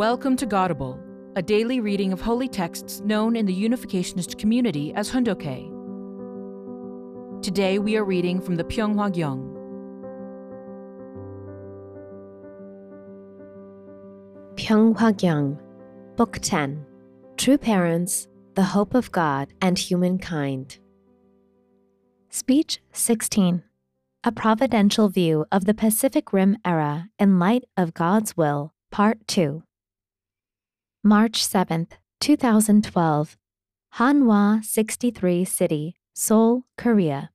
Welcome to Godible, a daily reading of holy texts known in the Unificationist community as Hoondok. Today we are reading from the Pyeonghwa Gyeong. Pyeonghwa Gyeong, Book 10 True Parents, the Hope of God and Humankind. Speech 16 A Providential View of the Pacific Rim Era in Light of God's Will, Part 2. March 7th, 2012. Hanwha 63 City, Seoul, Korea.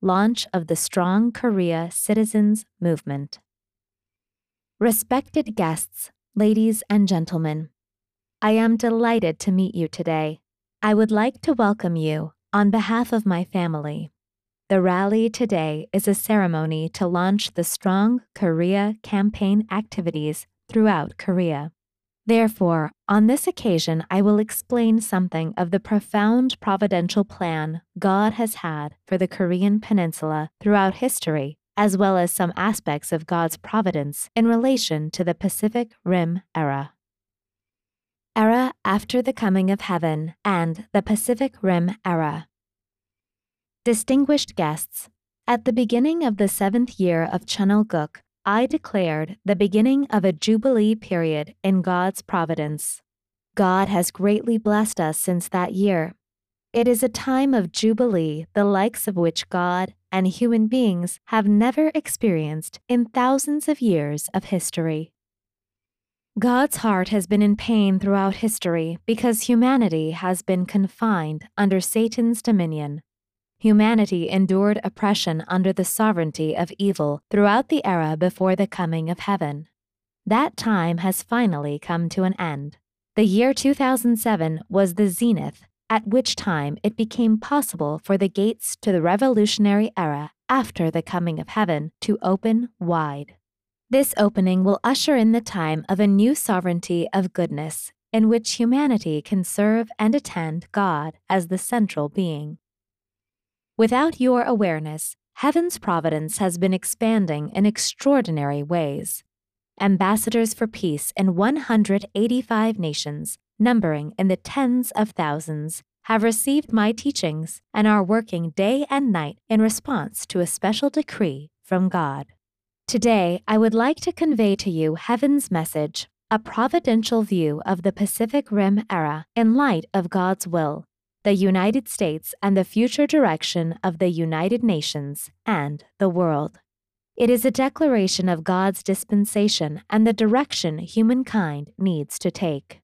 Launch of the Strong Korea Citizens Movement. Respected guests, ladies and gentlemen, I am delighted to meet you today. I would like to welcome you on behalf of my family. The rally today is a ceremony to launch the Strong Korea campaign activities throughout Korea. Therefore, on this occasion, I will explain something of the profound providential plan God has had for the Korean Peninsula throughout history, as well as some aspects of God's providence in relation to the Pacific Rim era. Era after the coming of heaven and the Pacific Rim era. Distinguished guests, at the beginning of the seventh year of Cheonilguk, I declared the beginning of a Jubilee period in God's providence. God has greatly blessed us since that year. It is a time of Jubilee, the likes of which God and human beings have never experienced in thousands of years of history. God's heart has been in pain throughout history because humanity has been confined under Satan's dominion humanity endured oppression under the sovereignty of evil throughout the era before the coming of heaven. That time has finally come to an end. The year 2007 was the zenith, at which time it became possible for the gates to the revolutionary era after the coming of heaven to open wide. This opening will usher in the time of a new sovereignty of goodness, in which humanity can serve and attend God as the central being. Without your awareness, heaven's providence has been expanding in extraordinary ways. Ambassadors for peace in 185 nations, numbering in the tens of thousands, have received my teachings and are working day and night in response to a special decree from God. Today, I would like to convey to you heaven's message, a providential view of the Pacific Rim era in light of God's will the United States and the future direction of the United Nations and the world. It is a declaration of God's dispensation and the direction humankind needs to take.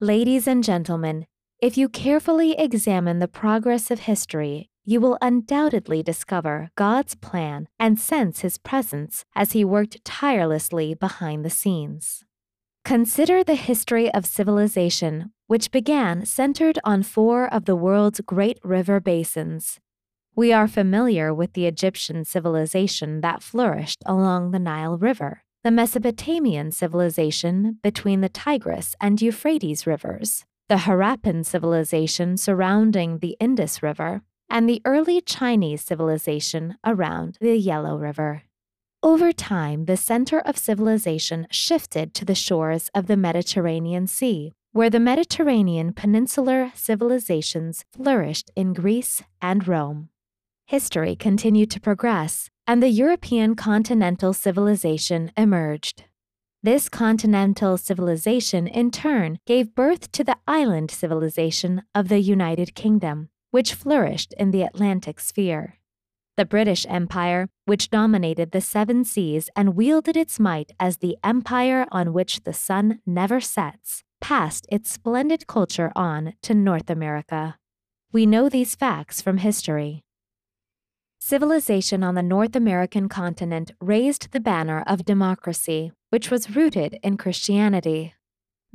Ladies and gentlemen, if you carefully examine the progress of history, you will undoubtedly discover God's plan and sense His presence as He worked tirelessly behind the scenes. Consider the history of civilization, which began centered on four of the world's great river basins. We are familiar with the Egyptian civilization that flourished along the Nile River, the Mesopotamian civilization between the Tigris and Euphrates rivers, the Harappan civilization surrounding the Indus River, and the early Chinese civilization around the Yellow River. Over time, the center of civilization shifted to the shores of the Mediterranean Sea, where the Mediterranean peninsular civilizations flourished in Greece and Rome. History continued to progress, and the European continental civilization emerged. This continental civilization, in turn, gave birth to the island civilization of the United Kingdom, which flourished in the Atlantic sphere. The British Empire, which dominated the seven seas and wielded its might as the empire on which the sun never sets, passed its splendid culture on to North America. We know these facts from history. Civilization on the North American continent raised the banner of democracy, which was rooted in Christianity.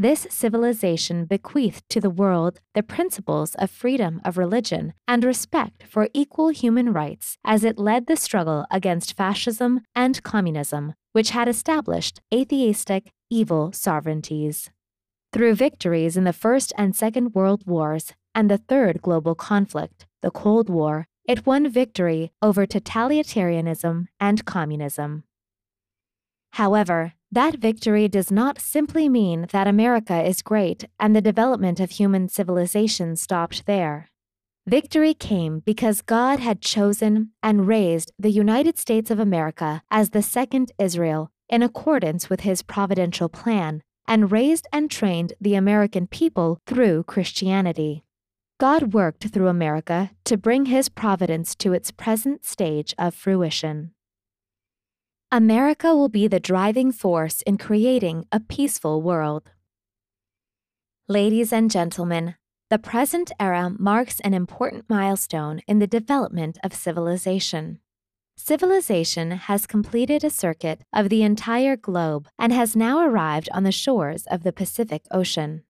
This civilization bequeathed to the world the principles of freedom of religion and respect for equal human rights as it led the struggle against fascism and communism, which had established atheistic, evil sovereignties. Through victories in the First and Second World Wars and the Third Global Conflict, the Cold War, it won victory over totalitarianism and communism. However, that victory does not simply mean that America is great and the development of human civilization stopped there. Victory came because God had chosen and raised the United States of America as the second Israel in accordance with his providential plan and raised and trained the American people through Christianity. God worked through America to bring his providence to its present stage of fruition. America will be the driving force in creating a peaceful world. Ladies and gentlemen, the present era marks an important milestone in the development of civilization. Civilization has completed a circuit of the entire globe and has now arrived on the shores of the Pacific Ocean.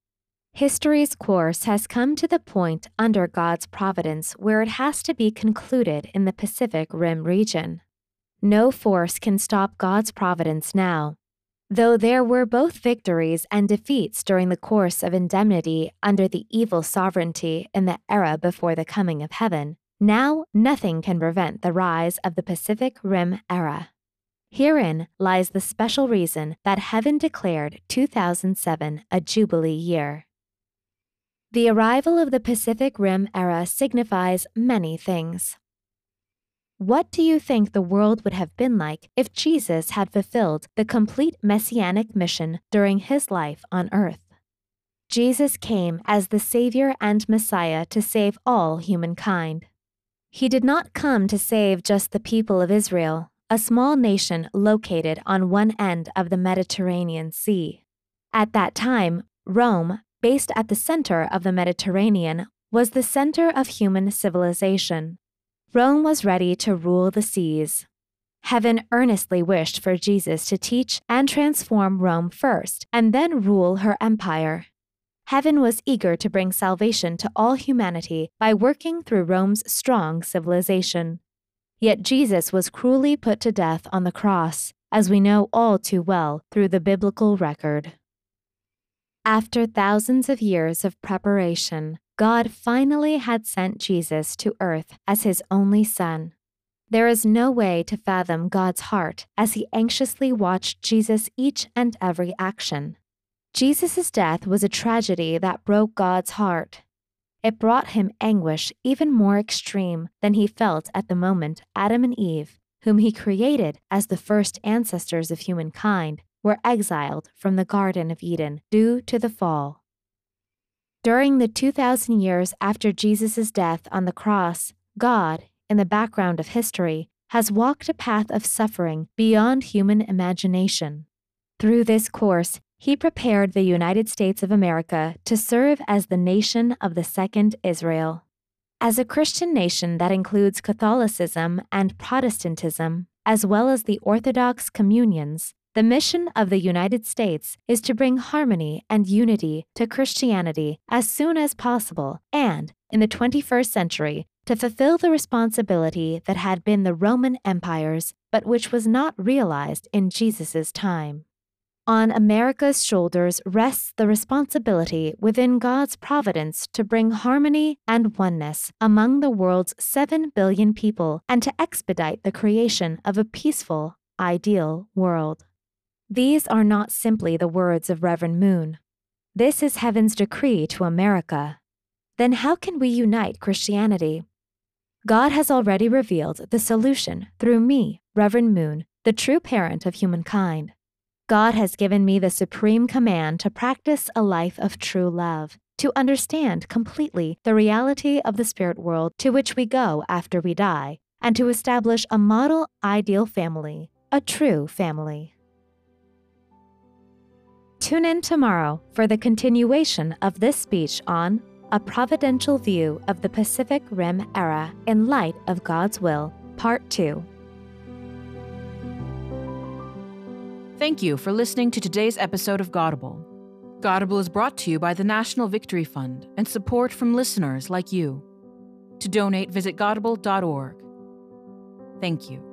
History's course has come to the point under God's providence where it has to be concluded in the Pacific Rim region. No force can stop God's providence now. Though there were both victories and defeats during the course of indemnity under the evil sovereignty in the era before the coming of heaven, now nothing can prevent the rise of the Pacific Rim era. Herein lies the special reason that heaven declared 2007 a Jubilee year. The arrival of the Pacific Rim era signifies many things. What do you think the world would have been like if Jesus had fulfilled the complete messianic mission during his life on earth? Jesus came as the Savior and Messiah to save all humankind. He did not come to save just the people of Israel, a small nation located on one end of the Mediterranean Sea. At that time, Rome, based at the center of the Mediterranean, was the center of human civilization. Rome was ready to rule the seas. Heaven earnestly wished for Jesus to teach and transform Rome first, and then rule her empire. Heaven was eager to bring salvation to all humanity by working through Rome's strong civilization. Yet Jesus was cruelly put to death on the cross, as we know all too well through the biblical record. After thousands of years of preparation, God finally had sent Jesus to earth as his only Son. There is no way to fathom God's heart as he anxiously watched Jesus' each and every action. Jesus' death was a tragedy that broke God's heart. It brought him anguish even more extreme than he felt at the moment Adam and Eve, whom he created as the first ancestors of humankind, were exiled from the Garden of Eden due to the fall. During the 2,000 years after Jesus' death on the cross, God, in the background of history, has walked a path of suffering beyond human imagination. Through this course, he prepared the United States of America to serve as the nation of the Second Israel. As a Christian nation that includes Catholicism and Protestantism, as well as the Orthodox communions, the mission of the United States is to bring harmony and unity to Christianity as soon as possible and, in the 21st century, to fulfill the responsibility that had been the Roman Empire's but which was not realized in Jesus' time. On America's shoulders rests the responsibility within God's providence to bring harmony and oneness among the world's 7 billion people and to expedite the creation of a peaceful, ideal world. These are not simply the words of Reverend Moon. This is heaven's decree to America. Then how can we unite Christianity? God has already revealed the solution through me, Reverend Moon, the true parent of humankind. God has given me the supreme command to practice a life of true love, to understand completely the reality of the spirit world to which we go after we die, and to establish a model ideal family, a true family. Tune in tomorrow for the continuation of this speech on A Providential View of the Pacific Rim Era in Light of God's Will, Part 2. Thank you for listening to today's episode of Godible. Godible is brought to you by the National Victory Fund and support from listeners like you. To donate, visit godible.org. Thank you.